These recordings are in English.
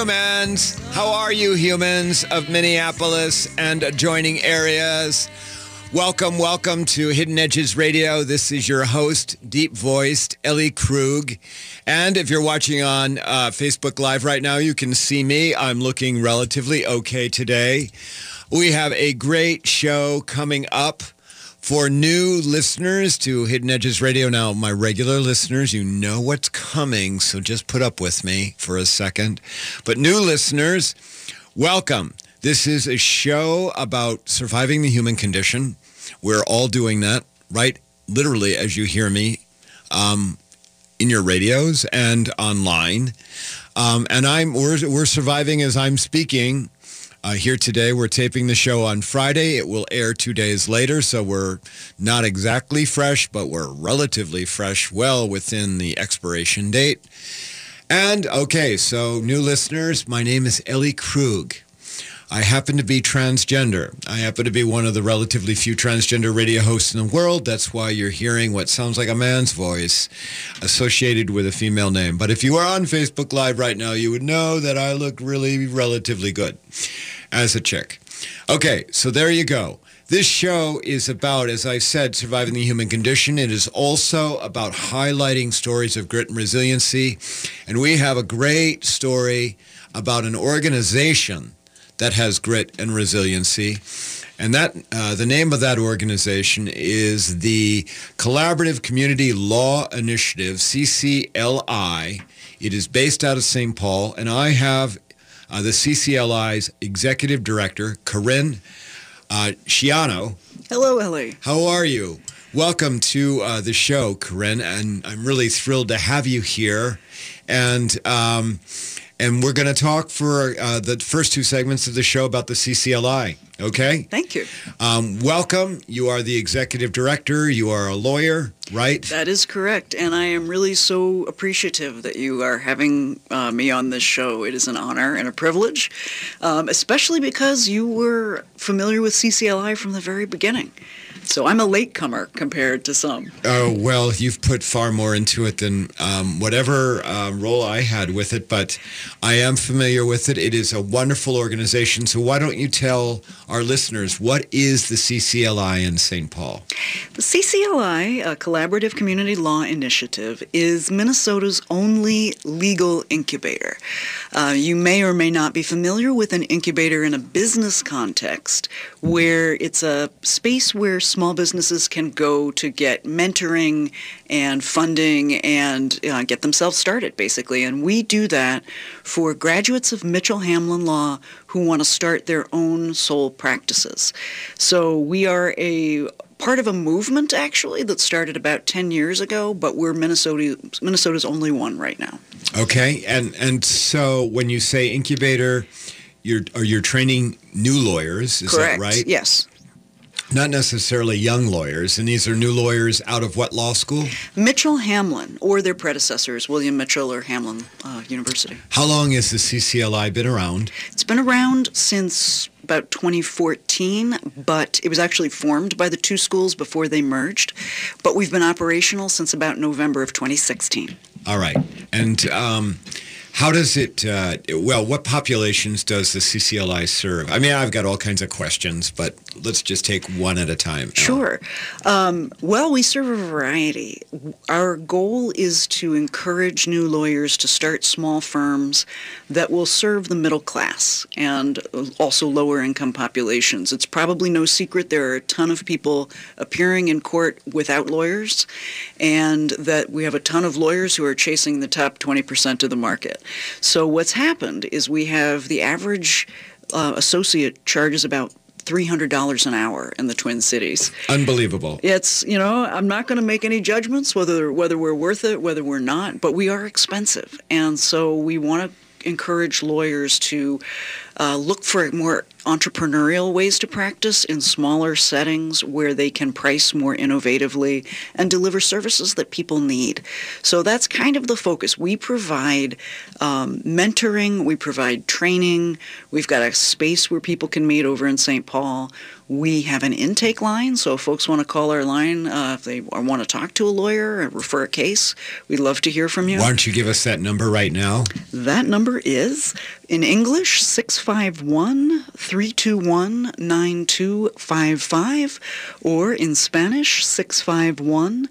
humans. How are you, humans of Minneapolis and adjoining areas? Welcome, welcome to Hidden Edges Radio. This is your host, deep voiced Ellie Krug. And if you're watching on uh, Facebook Live right now, you can see me. I'm looking relatively okay today. We have a great show coming up. For new listeners to Hidden Edges Radio, now my regular listeners, you know what's coming, so just put up with me for a second. But new listeners, welcome. This is a show about surviving the human condition. We're all doing that, right? Literally, as you hear me um, in your radios and online. Um, and I'm we're, we're surviving as I'm speaking uh, here today. We're taping the show on Friday. It will air two days later, so we're not exactly fresh, but we're relatively fresh, well within the expiration date. And okay, so new listeners, my name is Ellie Krug. I happen to be transgender. I happen to be one of the relatively few transgender radio hosts in the world. That's why you're hearing what sounds like a man's voice associated with a female name. But if you are on Facebook Live right now, you would know that I look really relatively good as a chick. Okay, so there you go. This show is about, as I said, surviving the human condition. It is also about highlighting stories of grit and resiliency. And we have a great story about an organization that has grit and resiliency. And that uh, the name of that organization is the Collaborative Community Law Initiative, CCLI. It is based out of St. Paul, and I have uh, the CCLI's executive director, Karin uh, Ciano. Hello, Ellie. How are you? Welcome to uh, the show, Karin, and I'm really thrilled to have you here. And um, and we're going to talk for uh, the first two segments of the show about the CCLI. Okay. Thank you. Um, welcome. You are the executive director. You are a lawyer, right? That is correct, and I am really so appreciative that you are having uh, me on this show. It is an honor and a privilege, um, especially because you were familiar with CCLI from the very beginning. So I'm a latecomer compared to some. Oh, well, you've put far more into it than um, whatever uh, role I had with it, but I am familiar with it. It is a wonderful organization. So why don't you tell our listeners what is the CCLI in St. Paul? The CCLI, a Collaborative Community Law Initiative, is Minnesota's only legal incubator. Uh, you may or may not be familiar with an incubator in a business context where it's a space where small businesses can go to get mentoring and funding and uh, get themselves started, basically. And we do that for graduates of Mitchell Hamline Law who want to start their own sole practices. So we are a part of a movement actually that started about 10 years ago, but we're Minnesota Minnesota's only one right now. Okay. And and so when you say incubator, you're are you training new lawyers, is Correct. that right? Yes. Not necessarily young lawyers, and these are new lawyers out of what law school? Mitchell Hamline, or their predecessors, William Mitchell or Hamline uh, University. How long has the CCLI been around? It's been around since about 2014, but it was actually formed by the two schools before they merged. But we've been operational since about November of 2016. All right. And um, how does it, uh, well, what populations does the CCLI serve? I mean, I've got all kinds of questions, but let's just take one at a time. Sure. Um, well, we serve a variety. Our goal is to encourage new lawyers to start small firms that will serve the middle class and also lower income populations. It's probably no secret there are a ton of people appearing in court without lawyers, and that we have a ton of lawyers who are chasing the top 20% of the market. So what's happened is we have the average uh, associate charges about $300 an hour in the Twin Cities. Unbelievable. It's, you know, I'm not going to make any judgments whether whether we're worth it, whether we're not, but we are expensive. And so we want to encourage lawyers to uh, look for more entrepreneurial ways to practice in smaller settings where they can price more innovatively and deliver services that people need. So that's kind of the focus. We provide um, mentoring, we provide training, we've got a space where people can meet over in St. Paul. We have an intake line, so if folks want to call our line uh, if they want to talk to a lawyer or refer a case, we'd love to hear from you. Why don't you give us that number right now? That number is, in English, 651 321 9255, or in Spanish, 651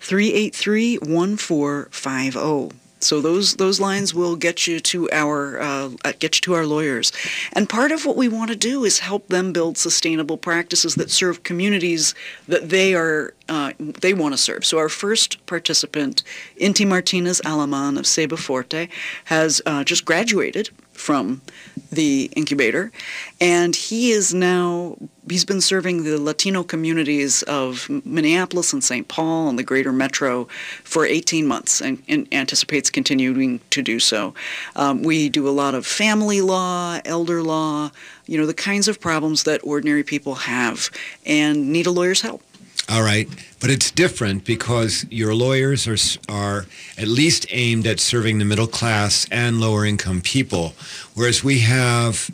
383 1450. So those those lines will get you to our uh, get you to our lawyers, and part of what we want to do is help them build sustainable practices that serve communities that they are uh, they want to serve. So our first participant, Inti Martinez Alaman of Seba Forte, has uh, just graduated from the incubator, and he is now he's been serving the Latino communities of Minneapolis and St. Paul and the greater metro for 18 months and, and anticipates continuing to do so. Um, we do a lot of family law, elder law, you know, the kinds of problems that ordinary people have and need a lawyer's help. All right, but it's different because your lawyers are are at least aimed at serving the middle class and lower income people, whereas we have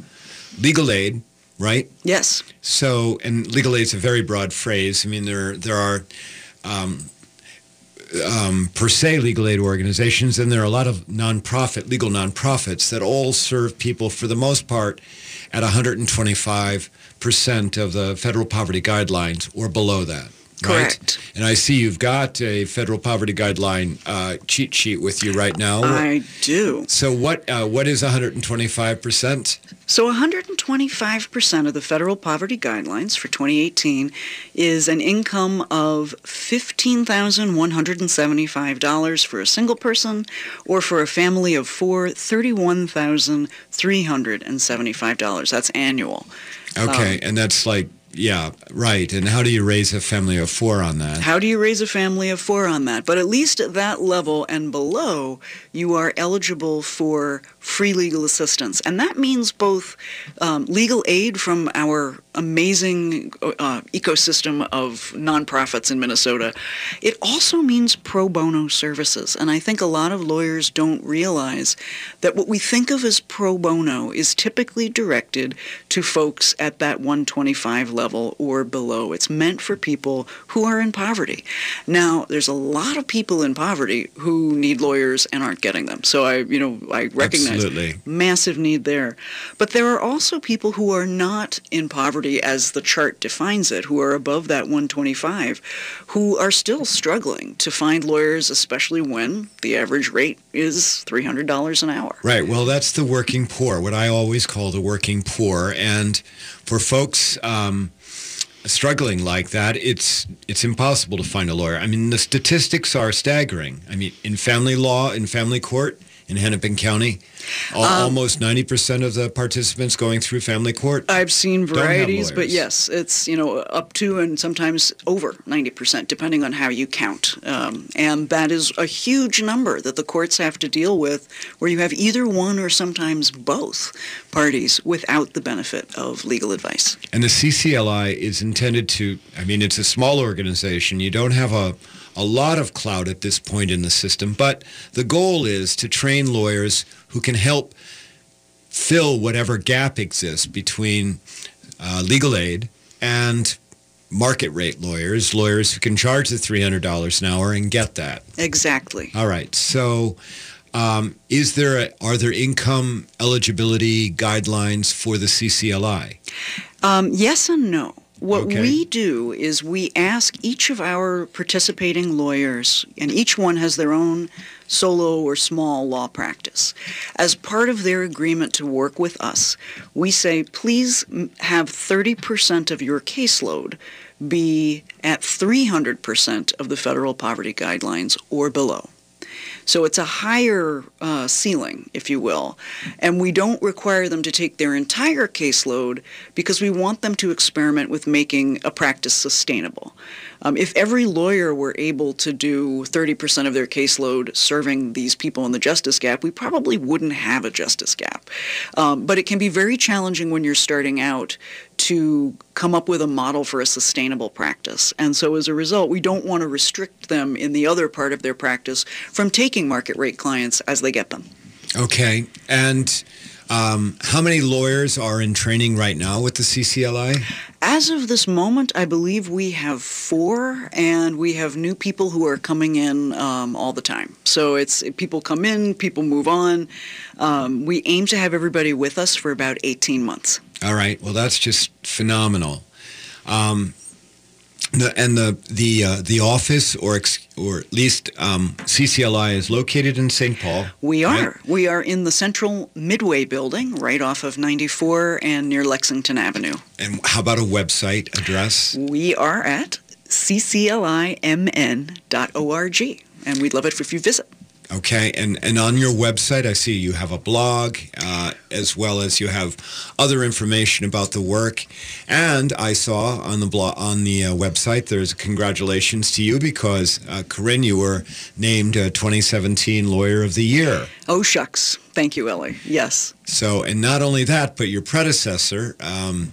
legal aid, right? Yes. So, and legal aid is a very broad phrase. I mean, there there are. Um, um, per se legal aid organizations, and there are a lot of nonprofit, legal nonprofits that all serve people for the most part at 125% of the federal poverty guidelines or below that. Correct. Right? And I see you've got a federal poverty guideline uh, cheat sheet with you right now. I do. So what uh, what is 125%? So 125% of the federal poverty guidelines for 2018 is an income of $15,175 for a single person or for a family of four, $31,375. That's annual. Okay, um, and that's like yeah, right. And how do you raise a family of four on that? How do you raise a family of four on that? But at least at that level and below, you are eligible for free legal assistance. And that means both um, legal aid from our amazing uh, ecosystem of nonprofits in Minnesota. It also means pro bono services. And I think a lot of lawyers don't realize that what we think of as pro bono is typically directed to folks at that 125 level or below. It's meant for people who are in poverty. Now, there's a lot of people in poverty who need lawyers and aren't getting them. So I, you know, I recognize Absolutely. massive need there. But there are also people who are not in poverty as the chart defines it, who are above that 125, who are still struggling to find lawyers, especially when the average rate is $300 an hour. Right. Well, that's the working poor, what I always call the working poor. And for folks um, struggling like that, it's it's impossible to find a lawyer. I mean, the statistics are staggering. I mean, in family law, in family court, in Hennepin County. Um, almost 90% of the participants going through family court. I've seen varieties, but yes, it's, you know, up to and sometimes over 90%, depending on how you count. Um, and that is a huge number that the courts have to deal with where you have either one or sometimes both parties without the benefit of legal advice. And the CCLI is intended to, I mean, it's a small organization. You don't have a a lot of clout at this point in the system, but the goal is to train lawyers who can help fill whatever gap exists between uh, legal aid and market rate lawyers, lawyers who can charge the $300 an hour and get that. Exactly. All right. So um, is there a, are there income eligibility guidelines for the CCLI? Um, yes and no. What okay. we do is we ask each of our participating lawyers, and each one has their own solo or small law practice. As part of their agreement to work with us, we say, please have 30% of your caseload be at 300% of the federal poverty guidelines or below. So it's a higher uh, ceiling, if you will. And we don't require them to take their entire caseload because we want them to experiment with making a practice sustainable. Um, if every lawyer were able to do 30% of their caseload serving these people in the justice gap, we probably wouldn't have a justice gap. Um, but it can be very challenging when you're starting out to come up with a model for a sustainable practice. And so as a result, we don't want to restrict them in the other part of their practice from taking market rate clients as they get them. Okay. And um, how many lawyers are in training right now with the CCLI? As of this moment, I believe we have four, and we have new people who are coming in um, all the time. So it's people come in, people move on. Um, we aim to have everybody with us for about 18 months. All right. Well, that's just phenomenal. Um, the, and the the uh, the office, or ex, or at least um, CCLI, is located in St. Paul. We are. Right? We are in the Central Midway Building, right off of 94 and near Lexington Avenue. And how about a website address? We are at cclimn.org, and we'd love it if you visit. Okay, and and on your website, I see you have a blog uh, as well as you have other information about the work. And I saw on the blog on the uh, website, there's congratulations to you because uh, Karin, you were named 2017 Lawyer of the Year. Oh shucks. Thank you, Ellie. Yes. So, and not only that, but your predecessor um,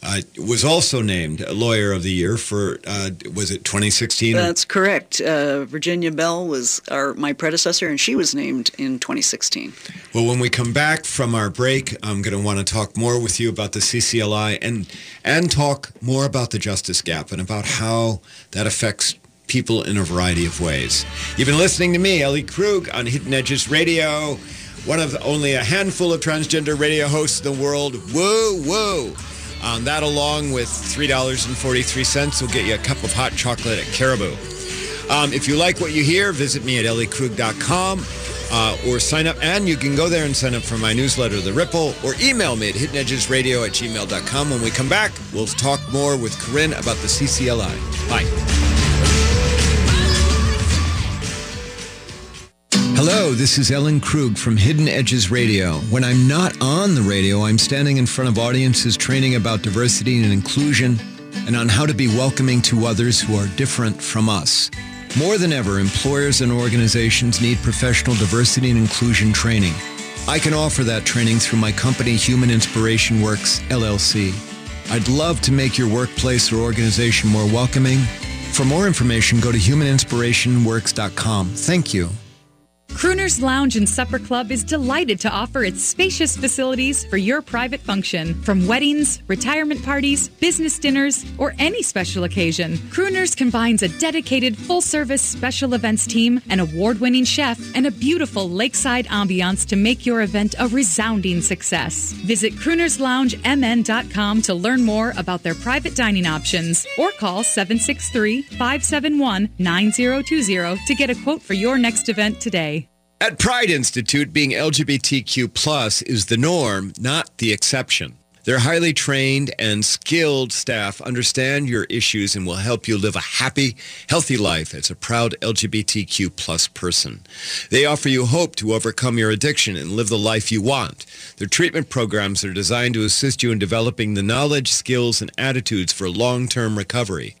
uh, was also named Lawyer of the Year for, uh, was it 2016? That's correct. Uh, Virginia Bell was our, my predecessor, and she was named in 2016. Well, when we come back from our break, I'm going to want to talk more with you about the CCLI and, and talk more about the justice gap and about how that affects people in a variety of ways. You've been listening to me, Ellie Krug, on Hidden Edges Radio one of only a handful of transgender radio hosts in the world. Woo, woo. Um, that, along with $3.43, will get you a cup of hot chocolate at Caribou. Um, if you like what you hear, visit me at elliekrug.com uh, or sign up. And you can go there and sign up for my newsletter, The Ripple, or email me at hiddenedgesradio at gmail.com. When we come back, we'll talk more with Karin about the CCLI. Bye. Hello, this is Ellen Krug from Hidden Edges Radio. When I'm not on the radio, I'm standing in front of audiences training about diversity and inclusion and on how to be welcoming to others who are different from us. More than ever, employers and organizations need professional diversity and inclusion training. I can offer that training through my company, Human Inspiration Works, LLC. I'd love to make your workplace or organization more welcoming. For more information, go to humaninspirationworks.com. Thank you. Crooner's Lounge and Supper Club is delighted to offer its spacious facilities for your private function. From weddings, retirement parties, business dinners, or any special occasion, Crooner's combines a dedicated full service special events team, an award winning chef, and a beautiful lakeside ambiance to make your event a resounding success. Visit croonersloungemn.com to learn more about their private dining options or call 763 571 9020 to get a quote for your next event today. At Pride Institute, being LGBTQ plus is the norm, not the exception. Their highly trained and skilled staff understand your issues and will help you live a happy, healthy life as a proud LGBTQ plus person. They offer you hope to overcome your addiction and live the life you want. Their treatment programs are designed to assist you in developing the knowledge, skills, and attitudes for long-term recovery.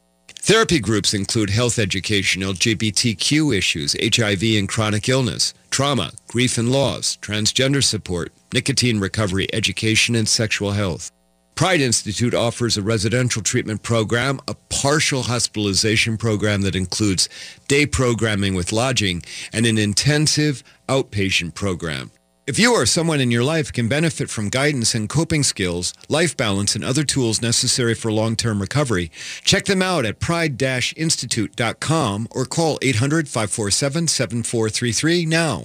Therapy groups include health education, LGBTQ issues, HIV and chronic illness, trauma, grief and loss, transgender support, nicotine recovery, education, and sexual health. Pride Institute offers a residential treatment program, a partial hospitalization program that includes day programming with lodging, and an intensive outpatient program. If you or someone in your life can benefit from guidance and coping skills, life balance, and other tools necessary for long-term recovery, check them out at pride-institute.com or call 800-547-7433 now.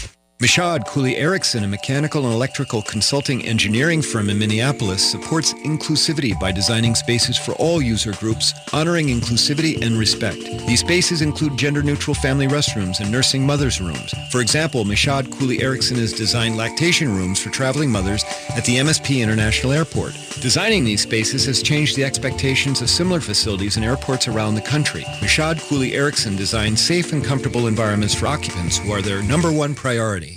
Michaud Cooley Erickson, a mechanical and electrical consulting engineering firm in Minneapolis, supports inclusivity by designing spaces for all user groups, honoring inclusivity and respect. These spaces include gender-neutral family restrooms and nursing mothers' rooms. For example, Michaud Cooley Erickson has designed lactation rooms for traveling mothers at the MSP International Airport. Designing these spaces has changed the expectations of similar facilities in airports around the country. Michaud Cooley Erickson designs safe and comfortable environments for occupants who are their number one priority.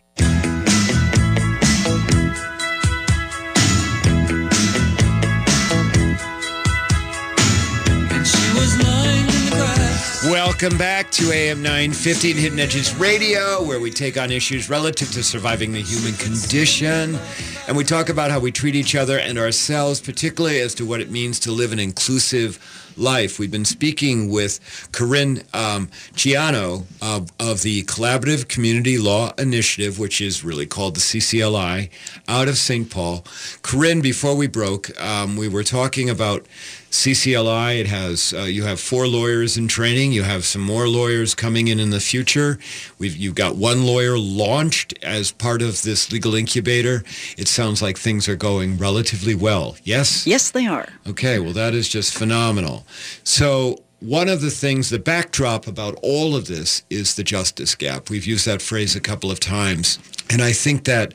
Welcome back to AM 950 and Hidden Edges Radio, where we take on issues relative to surviving the human condition. And we talk about how we treat each other and ourselves, particularly as to what it means to live an inclusive life. We've been speaking with Karin um, Ciano of, of the Collaborative Community Law Initiative, which is really called the CCLI, out of St. Paul. Karin, before we broke, um, we were talking about CCLI. It has uh, you have four lawyers in training. You have some more lawyers coming in in the future. We've you've got one lawyer launched as part of this legal incubator. It sounds like things are going relatively well. Yes. Yes, they are. Okay. Well, that is just phenomenal. So one of the things, the backdrop about all of this is the justice gap. We've used that phrase a couple of times, and I think that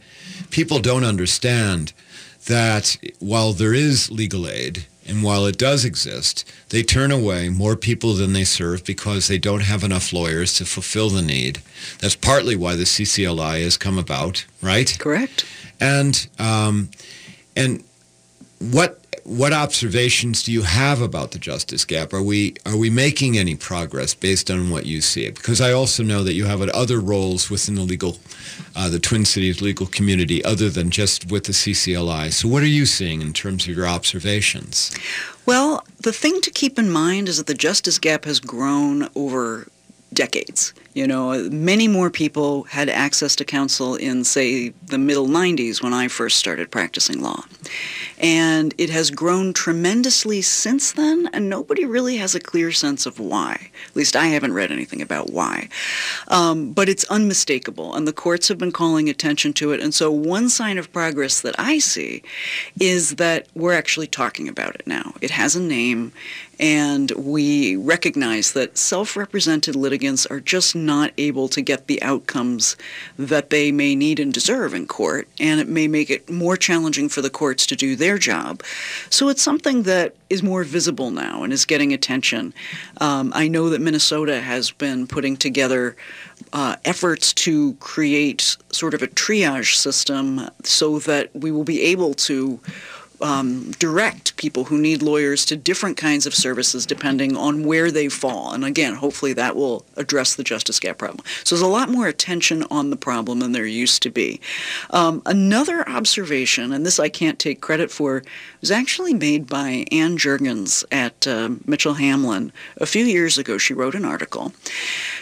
people don't understand that while there is legal aid and while it does exist, they turn away more people than they serve because they don't have enough lawyers to fulfill the need. That's partly why the CCLI has come about, right? Correct. And um, and what what observations do you have about the justice gap? Are we are we making any progress based on what you see? Because I also know that you have other roles within the legal, uh, the Twin Cities legal community, other than just with the CCLI. So, what are you seeing in terms of your observations? Well, the thing to keep in mind is that the justice gap has grown over decades. You know, many more people had access to counsel in, say, the middle 90s when I first started practicing law. And it has grown tremendously since then, and nobody really has a clear sense of why. At least I haven't read anything about why. Um, but it's unmistakable, and the courts have been calling attention to it. And so, one sign of progress that I see is that we're actually talking about it now. It has a name, and we recognize that self-represented litigants are just not able to get the outcomes that they may need and deserve in court, and it may make it more challenging for the courts to do their job. So it's something that is more visible now and is getting attention. Um, I know that Minnesota has been putting together uh, efforts to create sort of a triage system so that we will be able to um, direct people who need lawyers to different kinds of services depending on where they fall. And again, hopefully that will address the justice gap problem. So there's a lot more attention on the problem than there used to be. Um, another observation, and this I can't take credit for, was actually made by Ann Juergens at uh, Mitchell Hamline a few years ago. She wrote an article.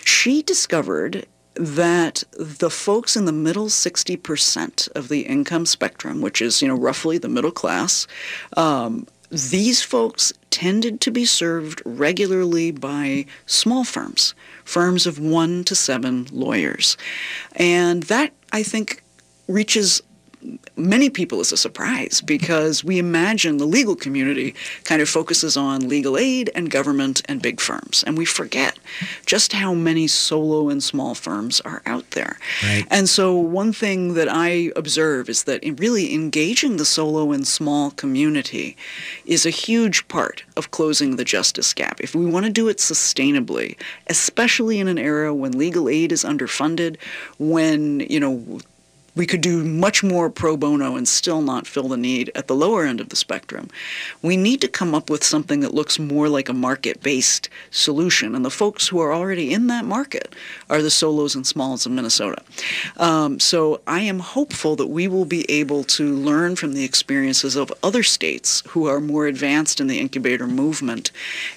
She discovered that the folks in the middle 60% of the income spectrum, which is, you know, roughly the middle class, um, these folks tended to be served regularly by small firms, firms of one to seven lawyers. And that, I think, reaches many people as a surprise because we imagine the legal community kind of focuses on legal aid and government and big firms. And we forget just how many solo and small firms are out there. Right. And so one thing that I observe is that in really engaging the solo and small community is a huge part of closing the justice gap. If we want to do it sustainably, especially in an era when legal aid is underfunded, when, you know, we could do much more pro bono and still not fill the need at the lower end of the spectrum. We need to come up with something that looks more like a market-based solution, and the folks who are already in that market are the solos and smalls of Minnesota. Um, so I am hopeful that we will be able to learn from the experiences of other states who are more advanced in the incubator movement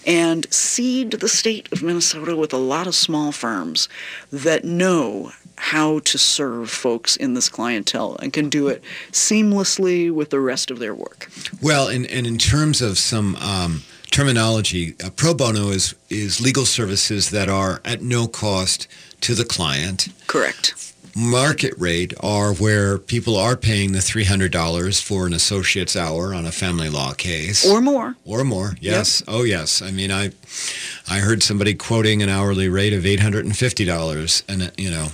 and seed the state of Minnesota with a lot of small firms that know how to serve folks in this clientele and can do it seamlessly with the rest of their work. Well, and, and in terms of some um, terminology, uh, pro bono is, is legal services that are at no cost to the client. Correct. Market rate are where people are paying the $300 for an associate's hour on a family law case. Or more. Or more, yes. Yep. Oh, yes. I mean, I, I heard somebody quoting an hourly rate of $850 and, you know,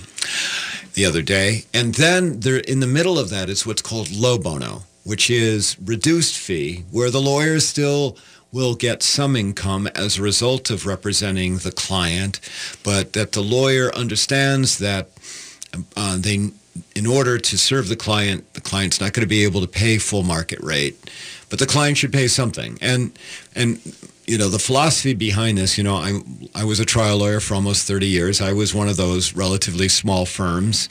the other day. And then there, in the middle of that is what's called low bono, which is reduced fee, where the lawyer still will get some income as a result of representing the client, but that the lawyer understands that uh, they, in order to serve the client, the client's not going to be able to pay full market rate, but the client should pay something. And and you know the philosophy behind this. You know, I I was a trial lawyer for almost 30 years. I was one of those relatively small firms,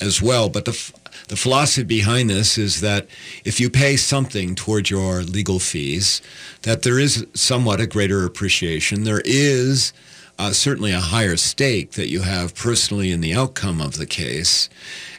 as well. But the the philosophy behind this is that if you pay something toward your legal fees, that there is somewhat a greater appreciation. There is uh, certainly a higher stake that you have personally in the outcome of the case.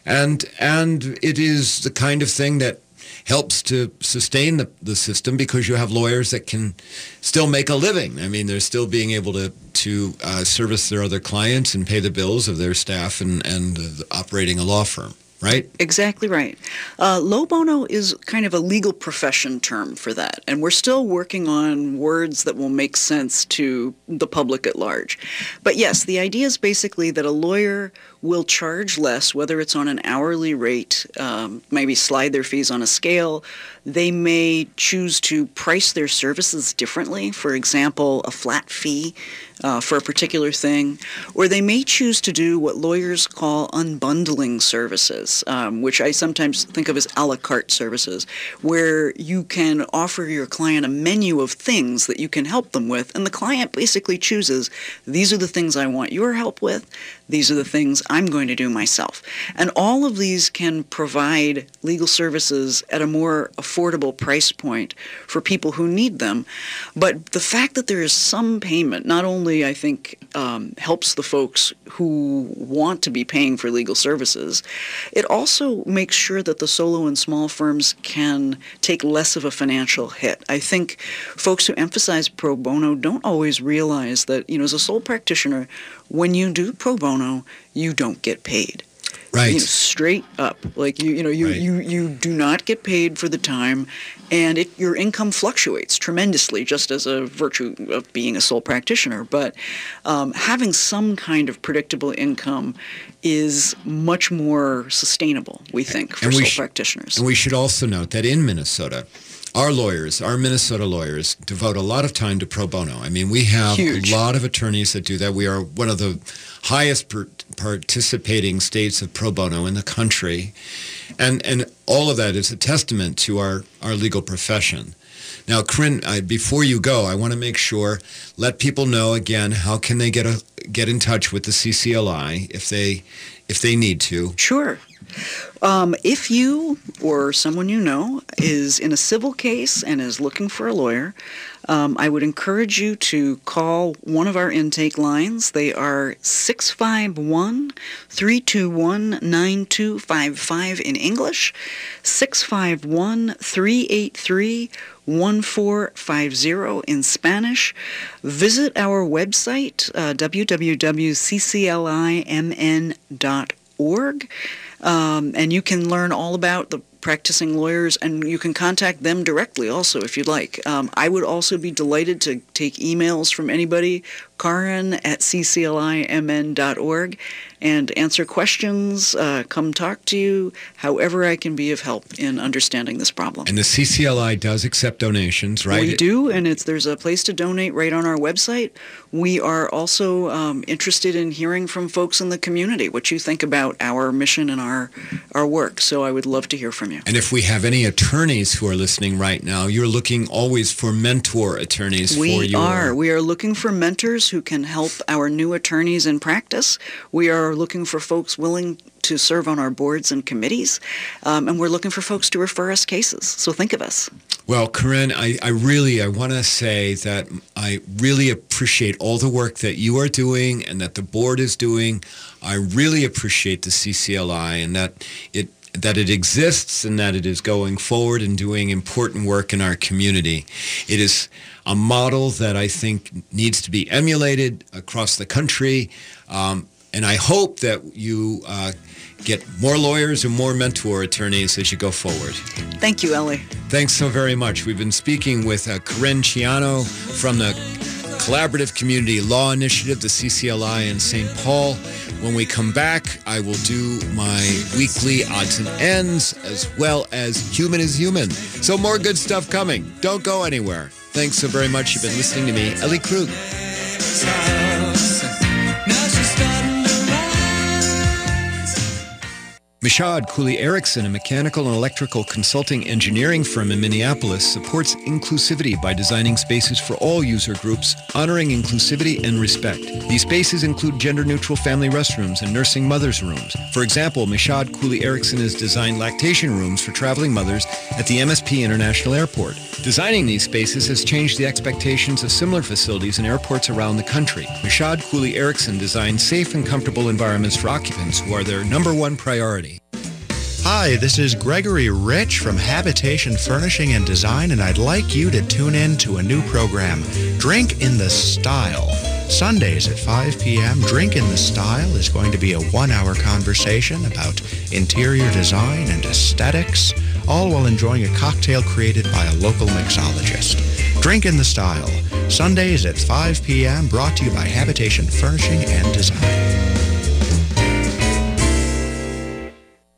And, and it is the kind of thing that helps to sustain the, the system because you have lawyers that can still make a living. I mean, they're still being able to, to uh, service their other clients and pay the bills of their staff and, and uh, operating a law firm right? Exactly right. Uh, low bono is kind of a legal profession term for that, and we're still working on words that will make sense to the public at large. But yes, the idea is basically that a lawyer will charge less, whether it's on an hourly rate, um, maybe slide their fees on a scale. They may choose to price their services differently, for example, a flat fee uh, for a particular thing, or they may choose to do what lawyers call unbundling services, um, which I sometimes think of as a la carte services, where you can offer your client a menu of things that you can help them with, and the client basically chooses these are the things I want your help with, these are the things I'm going to do myself. And all of these can provide legal services at a more affordable price point for people who need them. But the fact that there is some payment not only, I think, um, helps the folks who want to be paying for legal services, it also makes sure that the solo and small firms can take less of a financial hit. I think folks who emphasize pro bono don't always realize that, you know, as a sole practitioner, when you do pro bono, you don't get paid. Right. You know, straight up. Like you, you know, you, right. you, you do not get paid for the time, and it, your income fluctuates tremendously, just as a virtue of being a sole practitioner. But um, having some kind of predictable income is much more sustainable, we think, for sole sh- practitioners. And we should also note that in Minnesota, our lawyers, our Minnesota lawyers, devote a lot of time to pro bono. I mean, we have Huge. a lot of attorneys that do that. We are one of the highest per- participating states of pro bono in the country. And, and all of that is a testament to our, our legal profession. Now, Karin, I, before you go, I want to make sure, let people know again, how can they get a, get in touch with the CCLI if they if they need to? Sure. Um, if you or someone you know is in a civil case and is looking for a lawyer, um, I would encourage you to call one of our intake lines. They are 651 321 9255 in English, 651 383 1450 in Spanish. Visit our website, uh, www.cclimn.org. Um, and you can learn all about the practicing lawyers, and you can contact them directly also if you'd like. Um, I would also be delighted to take emails from anybody, Karin at cclimn.org, and answer questions, uh, come talk to you, however I can be of help in understanding this problem. And the CCLI does accept donations, right? We do, and it's there's a place to donate right on our website. We are also um, interested in hearing from folks in the community what you think about our mission and our our work. So I would love to hear from you. And if we have any attorneys who are listening right now, you're looking always for mentor attorneys we for your... are. We are looking for mentors who can help our new attorneys in practice. We are looking for folks willing to serve on our boards and committees, um, and we're looking for folks to refer us cases. So think of us. Well, Karin, I, I really I want to say that I really appreciate all the work that you are doing and that the board is doing. I really appreciate the CCLI and that it that it exists and that it is going forward and doing important work in our community. It is a model that I think needs to be emulated across the country. Um, and I hope that you uh, get more lawyers and more mentor attorneys as you go forward. Thank you, Ellie. Thanks so very much. We've been speaking with uh, Karin Ciano from the Collaborative Community Law Initiative, the CCLI in St. Paul. When we come back, I will do my weekly odds and ends as well as Human is Human. So more good stuff coming. Don't go anywhere. Thanks so very much. You've been listening to me, Ellie Krug. Michaud Cooley Erickson, a mechanical and electrical consulting engineering firm in Minneapolis, supports inclusivity by designing spaces for all user groups, honoring inclusivity and respect. These spaces include gender-neutral family restrooms and nursing mothers' rooms. For example, Michaud Cooley Erickson has designed lactation rooms for traveling mothers at the MSP International Airport. Designing these spaces has changed the expectations of similar facilities in airports around the country. Michaud Cooley Erickson designed safe and comfortable environments for occupants who are their number one priority. Hi, this is Gregory Rich from Habitation Furnishing and Design, and I'd like you to tune in to a new program, Drink in the Style. Sundays at 5 p.m., Drink in the Style is going to be a one-hour conversation about interior design and aesthetics, all while enjoying a cocktail created by a local mixologist. Drink in the Style, Sundays at 5 p.m., brought to you by Habitation Furnishing and Design.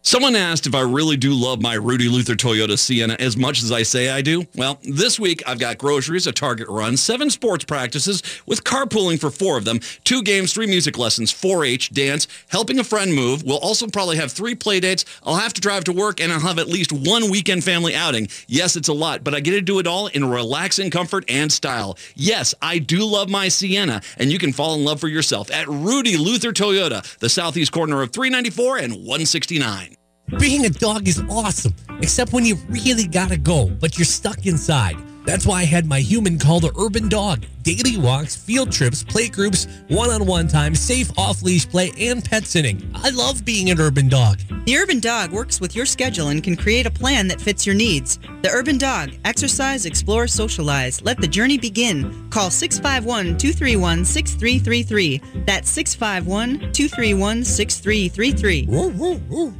Someone asked if I really do love my Rudy Luther Toyota Sienna as much as I say I do. Well, this week I've got groceries, a Target run, seven sports practices with carpooling for four of them, two games, three music lessons, 4-H, dance, helping a friend move. We'll also probably have three play dates. I'll have to drive to work and I'll have at least one weekend family outing. Yes, it's a lot, but I get to do it all in relaxing comfort and style. Yes, I do love my Sienna, and you can fall in love for yourself at Rudy Luther Toyota, the southeast corner of 394 and 169. Being a dog is awesome, except when you really gotta go, but you're stuck inside. That's why I had my human called the Urban Dog. Daily walks, field trips, play groups, one-on-one time, safe off-leash play, and pet sitting. I love being an urban dog. The Urban Dog works with your schedule and can create a plan that fits your needs. The Urban Dog. Exercise, explore, socialize. Let the journey begin. Call 651-231-6333. That's 651-231-6333.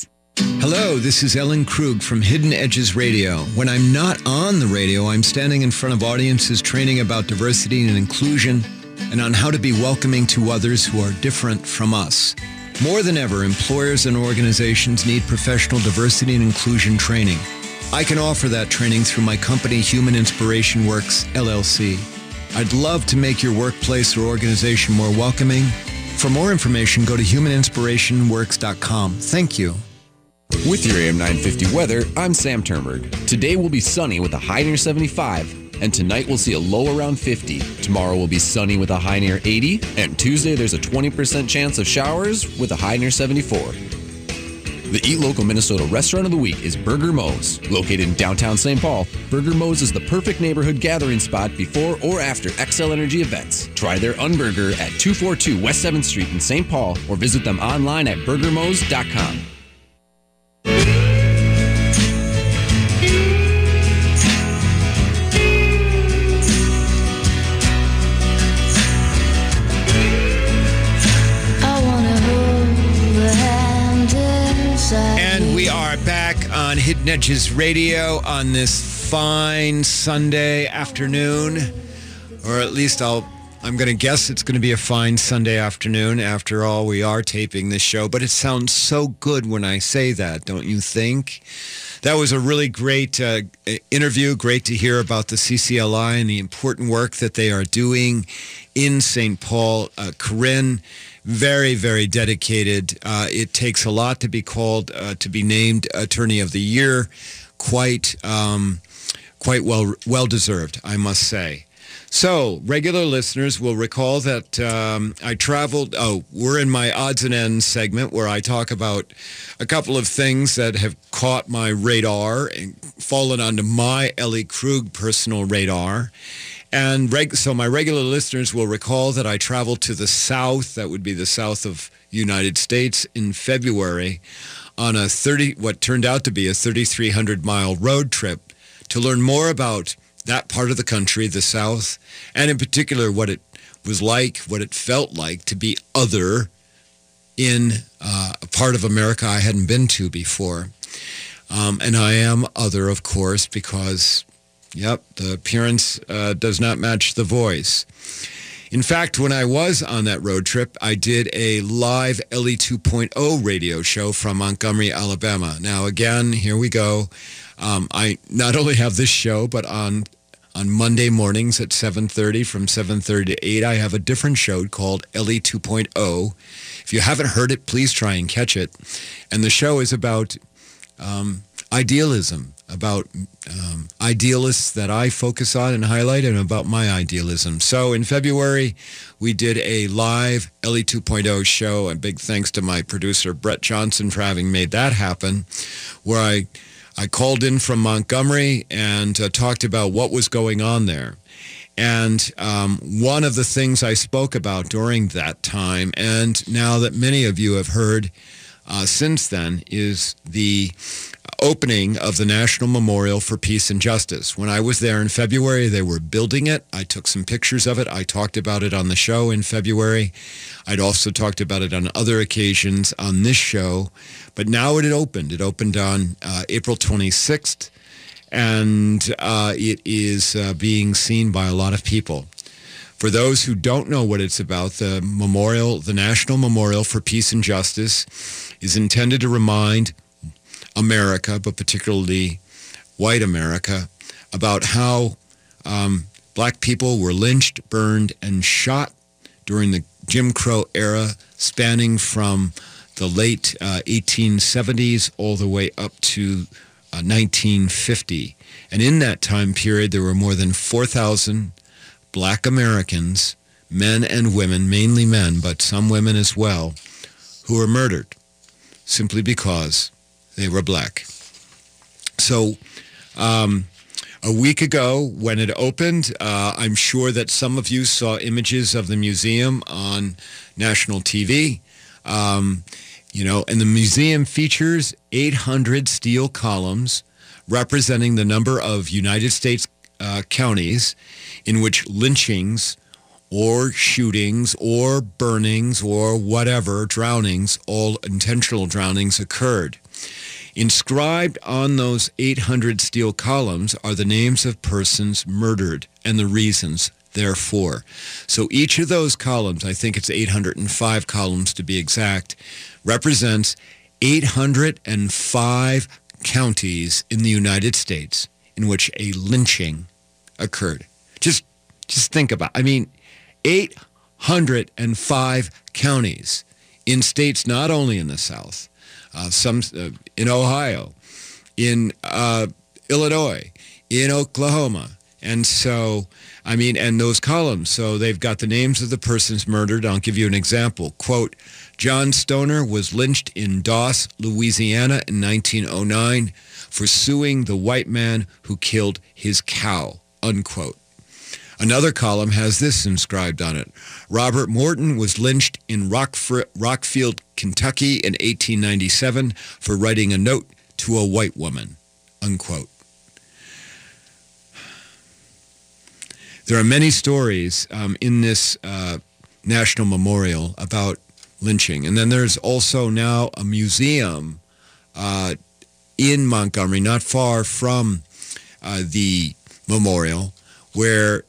Hello, this is Ellen Krug from Hidden Edges Radio. When I'm not on the radio, I'm standing in front of audiences training about diversity and inclusion and on how to be welcoming to others who are different from us. More than ever, employers and organizations need professional diversity and inclusion training. I can offer that training through my company, Human Inspiration Works, LLC. I'd love to make your workplace or organization more welcoming. For more information, go to humaninspirationworks.com. Thank you. With your AM 950 weather, I'm Sam Turnberg. Today will be sunny with a high near 75, and tonight we'll see a low around 50. Tomorrow will be sunny with a high near 80, and Tuesday there's a 20% chance of showers with a high near 74. The Eat Local Minnesota Restaurant of the Week is Burger Moe's. Located in downtown St. Paul, Burger Moe's is the perfect neighborhood gathering spot before or after Xcel Energy events. Try their Unburger at 242 West 7th Street in St. Paul or visit them online at burgermos.com. on Hidden Edges Radio on this fine Sunday afternoon, or at least I'll. I'm going to guess it's going to be a fine Sunday afternoon. After all, we are taping this show, but it sounds so good when I say that, don't you think? That was a really great uh, interview. Great to hear about the CCLI and the important work that they are doing in St. Paul. Uh, Karin, very, very dedicated. Uh, it takes a lot to be called, uh, to be named Attorney of the Year. Quite, um, quite well, well deserved, I must say. So, regular listeners will recall that um, I traveled. Oh, we're in my odds and ends segment where I talk about a couple of things that have caught my radar and fallen onto my Ellie Krug personal radar. And reg- so my regular listeners will recall that I traveled to the south, that would be the south of United States, in February on a 30, what turned out to be a 3,300 mile road trip to learn more about that part of the country, the South, and in particular what it was like, what it felt like to be other in uh, a part of America I hadn't been to before. Um, and I am other, of course, because, yep, the appearance uh, does not match the voice. In fact, when I was on that road trip, I did a live LE 2.0 radio show from Montgomery, Alabama. Now, again, here we go. Um, I not only have this show, but on on Monday mornings at 7.30 from 7.30 to 8, I have a different show called LE 2.0. If you haven't heard it, please try and catch it. And the show is about um, idealism, about um, idealists that I focus on and highlight, and about my idealism. So in February, we did a live LE 2.0 show, and big thanks to my producer, Brett Johnson, for having made that happen, where I I called in from Montgomery and uh, talked about what was going on there. And um, one of the things I spoke about during that time, and now that many of you have heard uh, since then, is the opening of the National Memorial for Peace and Justice. When I was there in February, they were building it. I took some pictures of it. I talked about it on the show in February. I'd also talked about it on other occasions on this show. But now it had opened. It opened on uh, April 26th, and uh, it is uh, being seen by a lot of people. For those who don't know what it's about, the memorial, the National Memorial for Peace and Justice, is intended to remind America, but particularly white America, about how um, black people were lynched, burned, and shot during the Jim Crow era, spanning from the late uh, 1870s all the way up to uh, 1950. And in that time period, there were more than 4,000 black Americans, men and women, mainly men, but some women as well, who were murdered simply because they were black. So um, a week ago when it opened, uh, I'm sure that some of you saw images of the museum on national TV. Um, you know, and the museum features 800 steel columns representing the number of United States uh, counties in which lynchings or shootings or burnings or whatever, drownings, all intentional drownings occurred. Inscribed on those 800 steel columns are the names of persons murdered and the reasons therefore. So each of those columns, I think it's 805 columns to be exact, represents 805 counties in the United States in which a lynching occurred. Just just think about. I mean, 805 counties in states not only in the South, some uh, in Ohio, in uh, Illinois, in Oklahoma, and so I mean, and those columns. So they've got the names of the persons murdered. I'll give you an example. Quote, John Stoner was lynched in Doss, Louisiana in 1909 for suing the white man who killed his cow, unquote. Another column has this inscribed on it. Robert Morton was lynched in Rockf- Rockfield, Kentucky in 1897 for writing a note to a white woman, unquote. There are many stories um, in this uh, national memorial about lynching. And then there's also now a museum uh, in Montgomery, not far from uh, the memorial, where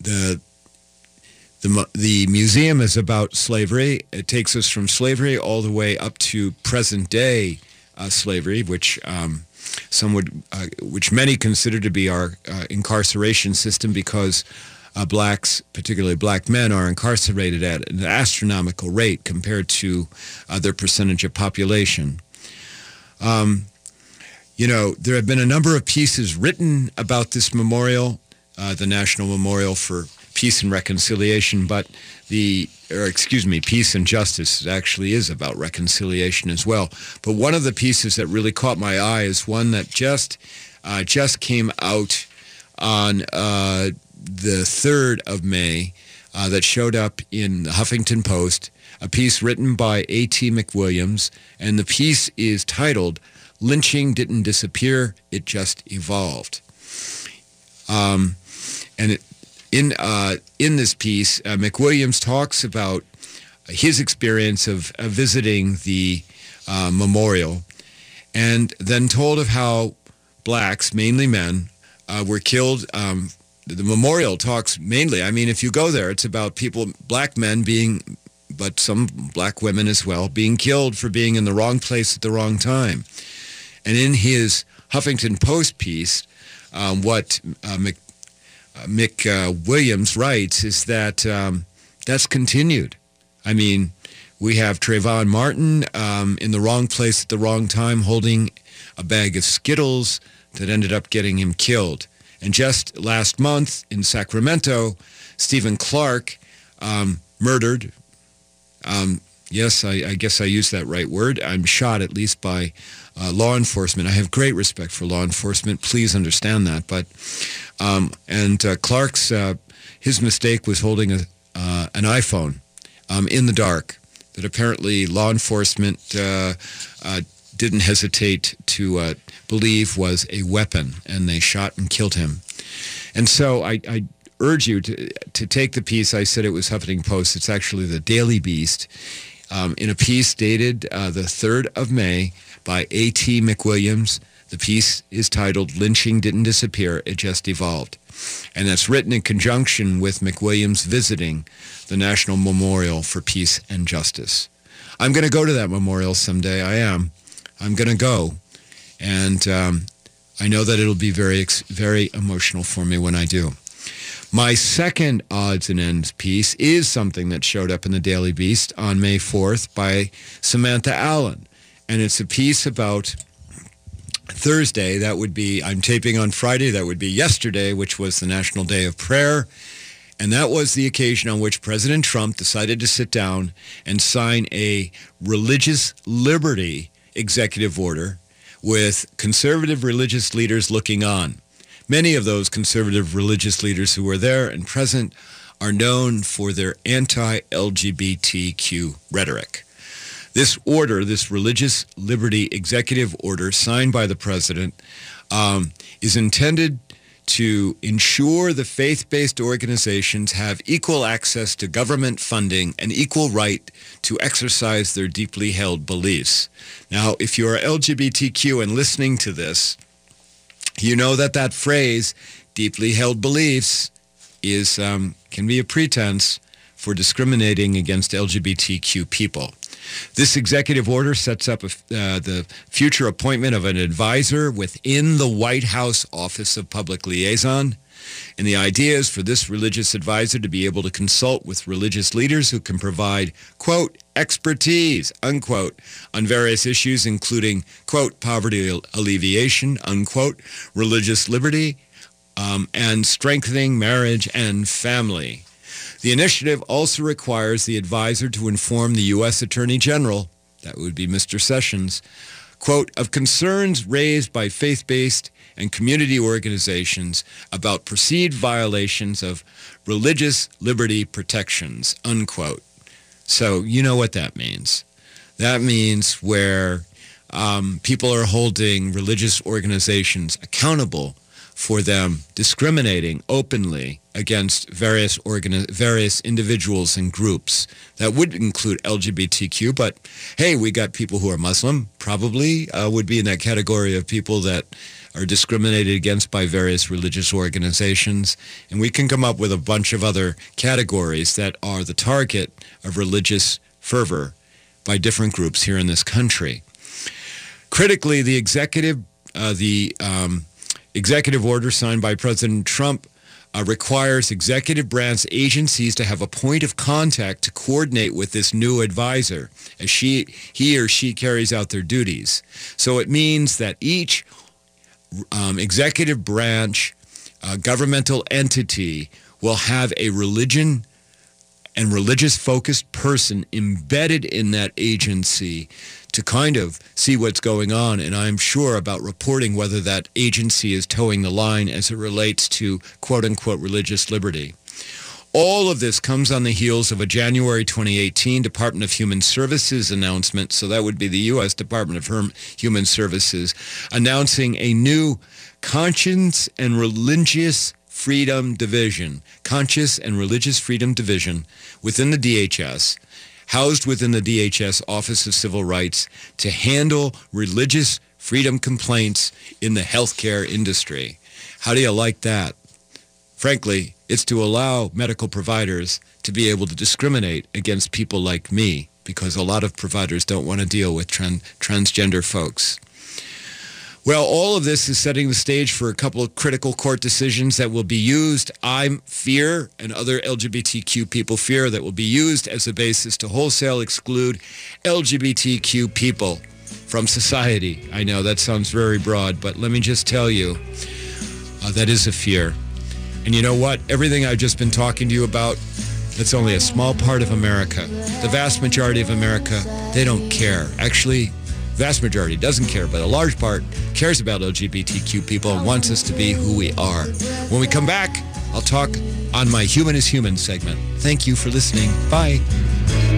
the the the museum is about slavery. It takes us from slavery all the way up to present day uh, slavery, which um, some would, uh, which many consider to be our uh, incarceration system because uh, blacks, particularly black men, are incarcerated at an astronomical rate compared to their percentage of population. Um, you know, there have been a number of pieces written about this memorial. Uh, the National Memorial for Peace and Reconciliation, but the, or excuse me, Peace and Justice actually is about reconciliation as well. But one of the pieces that really caught my eye is one that just uh, just came out on uh, the 3rd of May uh, that showed up in the Huffington Post, a piece written by A.T. McWilliams, and the piece is titled Lynching Didn't Disappear, It Just Evolved. Um, and it, in, uh, in this piece, uh, McWilliams talks about his experience of, visiting the uh, memorial and then told of how blacks, mainly men, uh, were killed. Um, the memorial talks mainly, I mean, if you go there, it's about people, black men being, but some black women as well, being killed for being in the wrong place at the wrong time. And in his Huffington Post piece, um, what uh, Mc, Mick uh, Williams writes is that um, that's continued. I mean, we have Trayvon Martin um, in the wrong place at the wrong time holding a bag of Skittles that ended up getting him killed. And just last month in Sacramento, Stephon Clark um, murdered. Um, yes, I, I, guess I used that right word. I'm shot at least by uh, law enforcement. I have great respect for law enforcement. Please understand that. But um, and uh, Clark's uh, his mistake was holding a, uh, an iPhone um, in the dark that apparently law enforcement uh, didn't hesitate to believe was a weapon, and they shot and killed him. And so I, I, urge you to, to take the piece. I said it was Huffington Post. It's actually the Daily Beast. Um, in a piece dated uh, the 3rd of May by A.T. McWilliams. The piece is titled Lynching Didn't Disappear, It Just Evolved. And that's written in conjunction with McWilliams visiting the National Memorial for Peace and Justice. I'm going to go to that memorial someday. I am. I'm going to go. And um, I know that it'll be very, very emotional for me when I do. My second odds and ends piece is something that showed up in the Daily Beast on May 4th by Samantha Allen. And it's a piece about Thursday. That would be, I'm taping on Friday. That would be yesterday, which was the National Day of Prayer. And that was the occasion on which President Trump decided to sit down and sign a religious liberty executive order with conservative religious leaders looking on. Many of those conservative religious leaders who were there and present are known for their anti-LGBTQ rhetoric. This order, this religious liberty executive order signed by the president, um, is intended to ensure the faith-based organizations have equal access to government funding and equal right to exercise their deeply held beliefs. Now, if you are LGBTQ and listening to this, you know that that phrase, deeply held beliefs, is um, can be a pretense for discriminating against LGBTQ people. This executive order sets up a, uh, the future appointment of an advisor within the White House Office of Public Liaison. And the idea is for this religious advisor to be able to consult with religious leaders who can provide, quote, expertise, unquote, on various issues, including, quote, poverty alleviation, unquote, religious liberty, um, and strengthening marriage and family. The initiative also requires the advisor to inform the U.S. Attorney General, that would be Mr. Sessions, quote, of concerns raised by faith-based and community organizations about perceived violations of religious liberty protections, unquote. So you know what that means. That means where um, people are holding religious organizations accountable for them discriminating openly against various organi- various individuals and groups. That would include LGBTQ, but hey, we got people who are Muslim, probably uh, would be in that category of people that are discriminated against by various religious organizations. And we can come up with a bunch of other categories that are the target of religious fervor by different groups here in this country. Critically, the executive, uh, the um, executive order signed by President Trump uh, requires executive branch agencies to have a point of contact to coordinate with this new advisor as she, he or she carries out their duties. So it means that each um, executive branch uh, governmental entity will have a religion and religious focused person embedded in that agency to kind of see what's going on. And I'm sure about reporting whether that agency is toeing the line as it relates to quote unquote religious liberty. All of this comes on the heels of a January 2018 Department of Human Services announcement. So that would be the U.S. Department of Human Services announcing a new conscience and religious freedom division, conscious and religious freedom division within the DHS, housed within the DHS Office of Civil Rights to handle religious freedom complaints in the healthcare industry. How do you like that? Frankly, it's to allow medical providers to be able to discriminate against people like me because a lot of providers don't want to deal with tran- transgender folks. Well, all of this is setting the stage for a couple of critical court decisions that will be used, I fear, and other LGBTQ people fear, that will be used as a basis to wholesale exclude LGBTQ people from society. I know that sounds very broad, but let me just tell you, uh, that is a fear. And you know what? Everything I've just been talking to you about, that's only a small part of America. The vast majority of America, they don't care. Actually, vast majority doesn't care, but a large part cares about LGBTQ people and wants us to be who we are. When we come back, I'll talk on my Human is Human segment. Thank you for listening. Bye.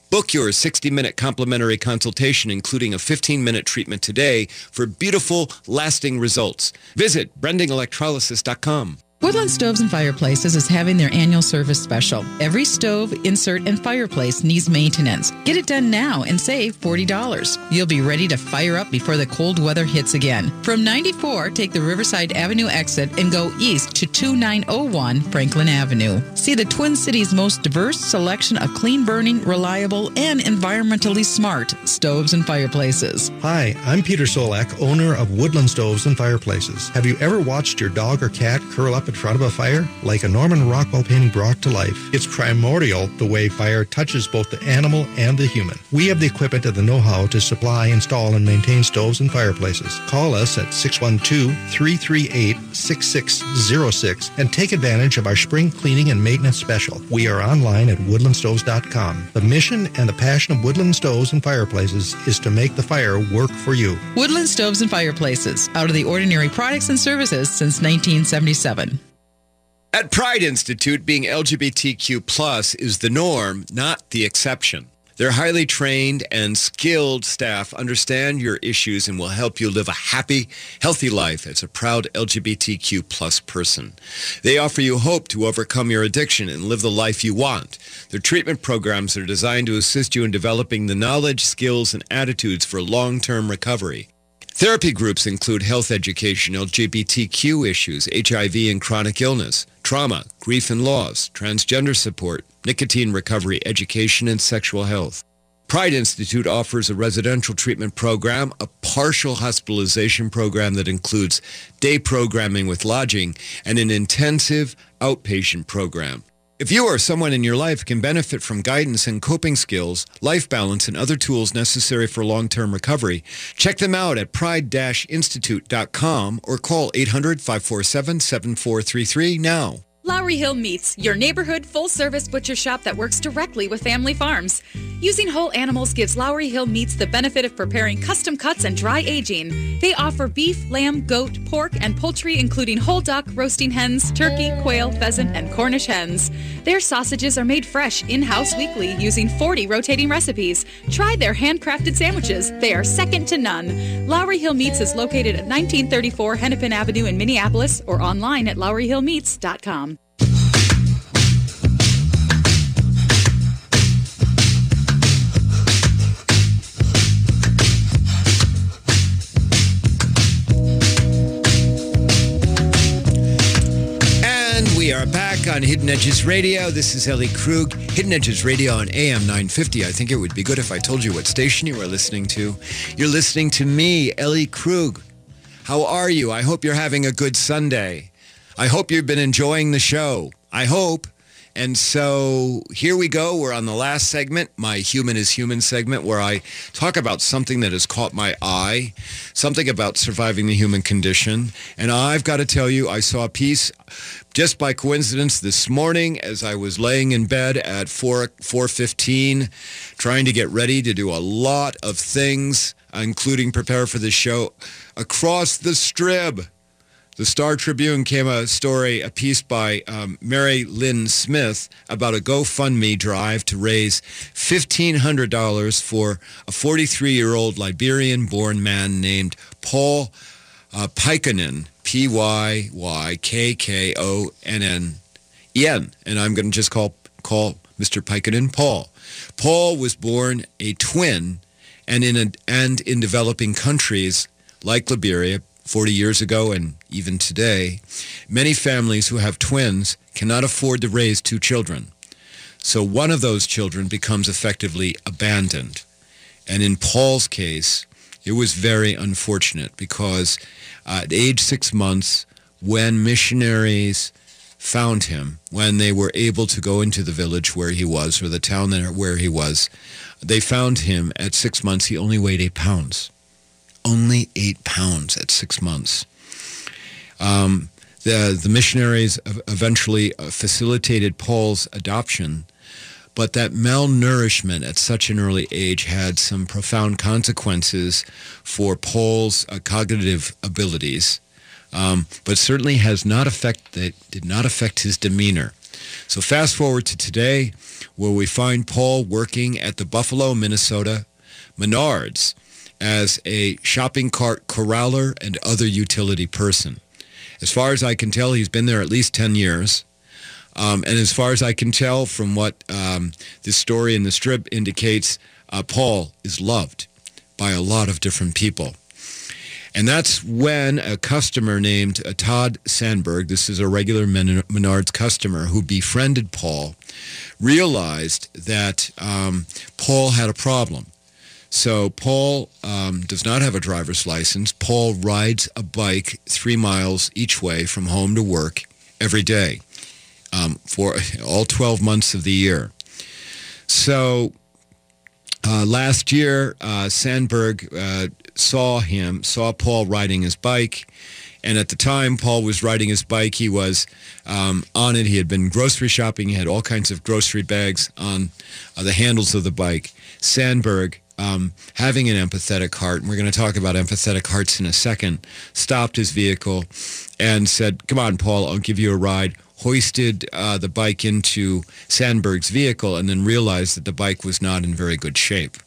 Book your 60-minute complimentary consultation, including a 15-minute treatment today for beautiful, lasting results. Visit brendingelectrolysis.com. Woodland Stoves and Fireplaces is having their annual service special. Every stove, insert, and fireplace needs maintenance. Get it done now and save $40. You'll be ready to fire up before the cold weather hits again. From 94, take the Riverside Avenue exit and go east to 2901 Franklin Avenue. See the Twin Cities' most diverse selection of clean burning, reliable, and environmentally smart stoves and fireplaces. Hi, I'm Peter Solak, owner of Woodland Stoves and Fireplaces. Have you ever watched your dog or cat curl up front of a fire, like a Norman Rockwell painting brought to life. It's primordial the way fire touches both the animal and the human. We have the equipment and the know-how to supply, install, and maintain stoves and fireplaces. Call us at 612-338-6606 and take advantage of our spring cleaning and maintenance special. We are online at woodlandstoves.com. The mission and the passion of Woodland Stoves and Fireplaces is to make the fire work for you. Woodland Stoves and Fireplaces, out of the ordinary products and services since 1977. At Pride Institute, being LGBTQ plus is the norm, not the exception. Their highly trained and skilled staff understand your issues and will help you live a happy, healthy life as a proud LGBTQ plus person. They offer you hope to overcome your addiction and live the life you want. Their treatment programs are designed to assist you in developing the knowledge, skills, and attitudes for long-term recovery. Therapy groups include health education, LGBTQ issues, HIV and chronic illness, trauma, grief and loss, transgender support, nicotine recovery, education, and sexual health. Pride Institute offers a residential treatment program, a partial hospitalization program that includes day programming with lodging, and an intensive outpatient program. If you or someone in your life can benefit from guidance and coping skills, life balance, and other tools necessary for long-term recovery, check them out at pride-institute.com or call 800-547-7433 now. Lowry Hill Meats, your neighborhood full service butcher shop that works directly with family farms. Using whole animals gives Lowry Hill Meats the benefit of preparing custom cuts and dry aging. They offer beef, lamb, goat, pork, and poultry, including whole duck, roasting hens, turkey, quail, pheasant, and Cornish hens. Their sausages are made fresh in house weekly using 40 rotating recipes. Try their handcrafted sandwiches, they are second to none. Lowry Hill Meats is located at 1934 Hennepin Avenue in Minneapolis or online at lowryhillmeats.com. we are back on Hidden Edges Radio. This is Ellie Krug. Hidden Edges Radio on AM 950. I think it would be good if I told you what station you are listening to. You're listening to me, Ellie Krug. How are you? I hope you're having a good Sunday. I hope you've been enjoying the show. I hope. And so here we go. We're on the last segment, my Human is Human segment, where I talk about something that has caught my eye, something about surviving the human condition. And I've got to tell you, I saw a piece just by coincidence this morning as I was laying in bed at 4, 4.15, trying to get ready to do a lot of things, including prepare for the show, across the strip the Star Tribune came a story, a piece by um, Mary Lynn Smith about a GoFundMe drive to raise $1,500 for a 43-year-old Liberian-born man named Paul uh, Pyykkönen, P-Y-Y-K-K-O-N-N-E-N. And I'm going to just call, call Mr. Pyykkönen Paul. Paul was born a twin and in, a, and in developing countries like Liberia, 40 years ago and even today, many families who have twins cannot afford to raise two children. So one of those children becomes effectively abandoned. And in Paul's case, it was very unfortunate because at age six months, when missionaries found him, when they were able to go into the village where he was or the town where he was, they found him at six months. He only weighed eight pounds only eight pounds at six months. Um, the, the missionaries eventually uh, facilitated Paul's adoption, but that malnourishment at such an early age had some profound consequences for Paul's uh, cognitive abilities, um, but certainly has not affect, that did not affect his demeanor. So fast forward to today, where we find Paul working at the Buffalo, Minnesota Menards, as a shopping cart corraller and other utility person. As far as I can tell, he's been there at least 10 years. Um, and as far as I can tell from what um, this story in the strip indicates, uh, Paul is loved by a lot of different people. And that's when a customer named uh, Todd Sandberg, this is a regular Menards customer who befriended Paul, realized that um, Paul had a problem. So Paul um, does not have a driver's license. Paul rides a bike three miles each way from home to work every day um, for all 12 months of the year. So uh, last year, uh, Sandberg uh, saw him, saw Paul riding his bike. And at the time Paul was riding his bike, he was um, on it. He had been grocery shopping. He had all kinds of grocery bags on uh, the handles of the bike. Sandberg um, having an empathetic heart, and we're going to talk about empathetic hearts in a second, stopped his vehicle and said, come on, Paul, I'll give you a ride, hoisted uh, the bike into Sandberg's vehicle, and then realized that the bike was not in very good shape.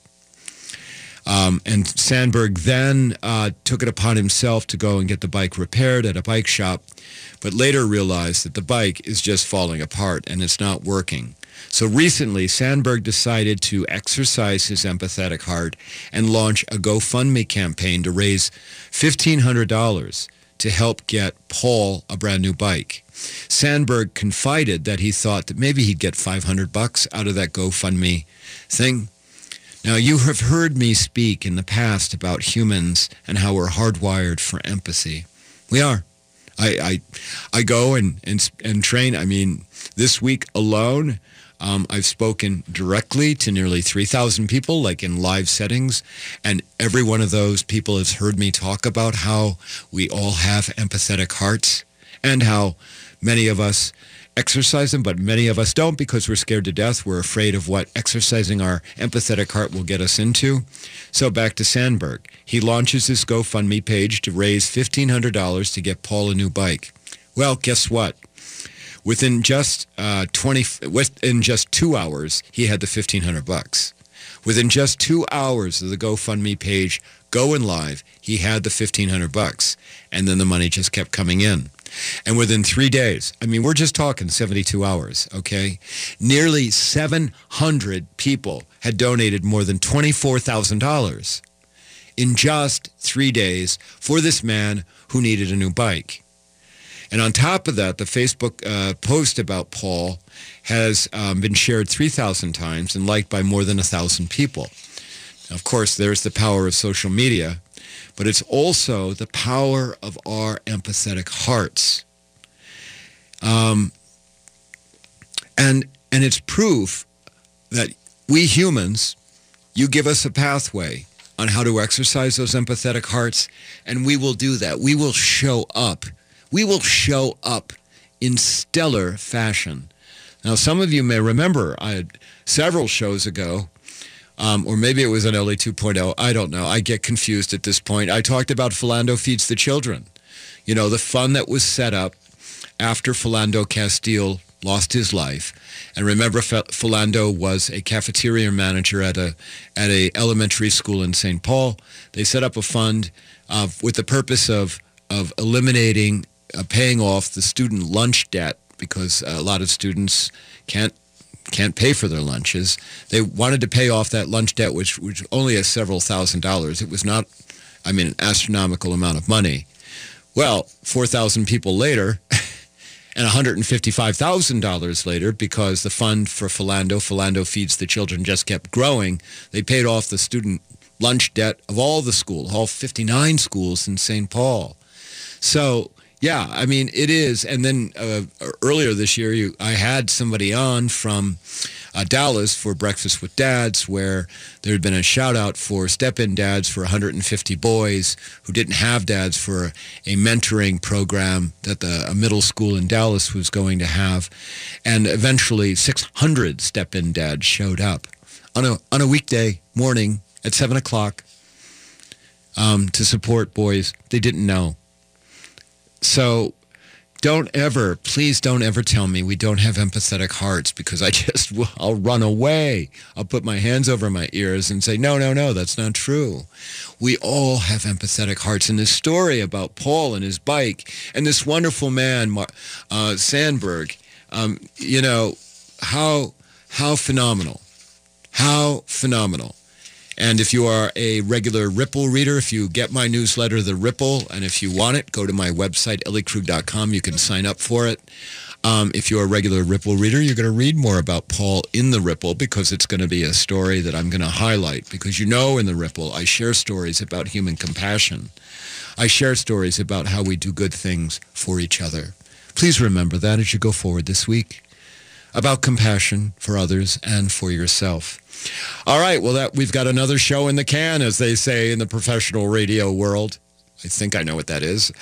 Um, and Sandberg then uh, took it upon himself to go and get the bike repaired at a bike shop, but later realized that the bike is just falling apart and it's not working. So recently, Sandberg decided to exercise his empathetic heart and launch a GoFundMe campaign to raise $1,500 to help get Paul a brand new bike. Sandberg confided that he thought that maybe he'd get 500 bucks out of that GoFundMe thing. Now, you have heard me speak in the past about humans and how we're hardwired for empathy. We are. I, I, I go and, and, and train. I mean, this week alone, um, I've spoken directly to nearly 3,000 people, like in live settings, and every one of those people has heard me talk about how we all have empathetic hearts and how many of us exercise them, but many of us don't because we're scared to death. We're afraid of what exercising our empathetic heart will get us into. So back to Sandberg. He launches his GoFundMe page to raise $1,500 to get Paul a new bike. Well, guess what? Within just uh, 20, within just two hours, he had the 1500 bucks. Within just two hours of the GoFundMe page going live, he had the 1500 bucks. And then the money just kept coming in. And within three days, I mean, we're just talking 72 hours, okay? Nearly 700 people had donated more than $24,000 in just three days for this man who needed a new bike. And on top of that, the Facebook uh, post about Paul has um, been shared 3,000 times and liked by more than 1,000 people. Of course, there's the power of social media, but it's also the power of our empathetic hearts. Um, and, and it's proof that we humans, you give us a pathway on how to exercise those empathetic hearts, and we will do that. We will show up. We will show up in stellar fashion. Now, some of you may remember I had several shows ago, um, or maybe it was on LA 2.0. I don't know. I get confused at this point. I talked about Philando Feeds the Children. You know, the fund that was set up after Philando Castile lost his life. And remember, Philando was a cafeteria manager at a at a elementary school in St. Paul. They set up a fund uh, with the purpose of of eliminating, Uh, paying off the student lunch debt because a lot of students can't can't pay for their lunches. They wanted to pay off that lunch debt, which which only is several thousand dollars. It was not, I mean, an astronomical amount of money. Well, four thousand people later. and $155,000 later, because the fund for Philando, Philando Feeds the Children, just kept growing, they paid off the student lunch debt of all the schools, all 59 schools in St. Paul. So yeah, I mean it is. And then uh, earlier this year, you, I had somebody on from uh, Dallas for Breakfast with Dads, where there had been a shout out for step-in dads for 150 boys who didn't have dads for a mentoring program that the a middle school in Dallas was going to have, and eventually 600 step-in dads showed up on a on a weekday morning at seven o'clock um, to support boys they didn't know. So don't ever, please don't ever tell me we don't have empathetic hearts because I just, I'll run away. I'll put my hands over my ears and say, no, no, no, that's not true. We all have empathetic hearts. And this story about Paul and his bike and this wonderful man, uh, Sandberg, um, you know, how, how phenomenal. How phenomenal. And if you are a regular Ripple reader, if you get my newsletter, The Ripple, and if you want it, go to my website, elliekrug.com. You can sign up for it. Um, if you're a regular Ripple reader, you're going to read more about Paul in the Ripple because it's going to be a story that I'm going to highlight because you know in the Ripple, I share stories about human compassion. I share stories about how we do good things for each other. Please remember that as you go forward this week about compassion for others and for yourself. All right. Well, that we've got another show in the can, as they say in the professional radio world. I think I know what that is.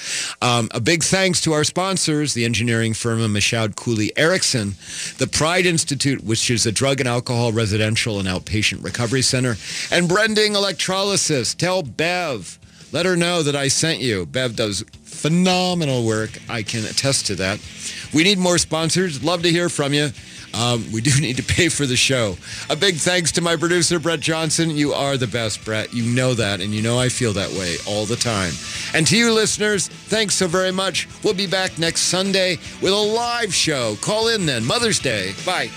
Um, a big thanks to our sponsors, the engineering firm of Michaud Cooley Erickson, the Pride Institute, which is a drug and alcohol residential and outpatient recovery center, and Brending Electrolysis. Tell Bev, let her know that I sent you. Bev does phenomenal work. I can attest to that. We need more sponsors. Love to hear from you. Um, we do need to pay for the show. A big thanks to my producer, Brett Johnson. You are the best, Brett. You know that, and you know I feel that way all the time. And to you listeners, thanks so very much. We'll be back next Sunday with a live show. Call in then. Mother's Day. Bye.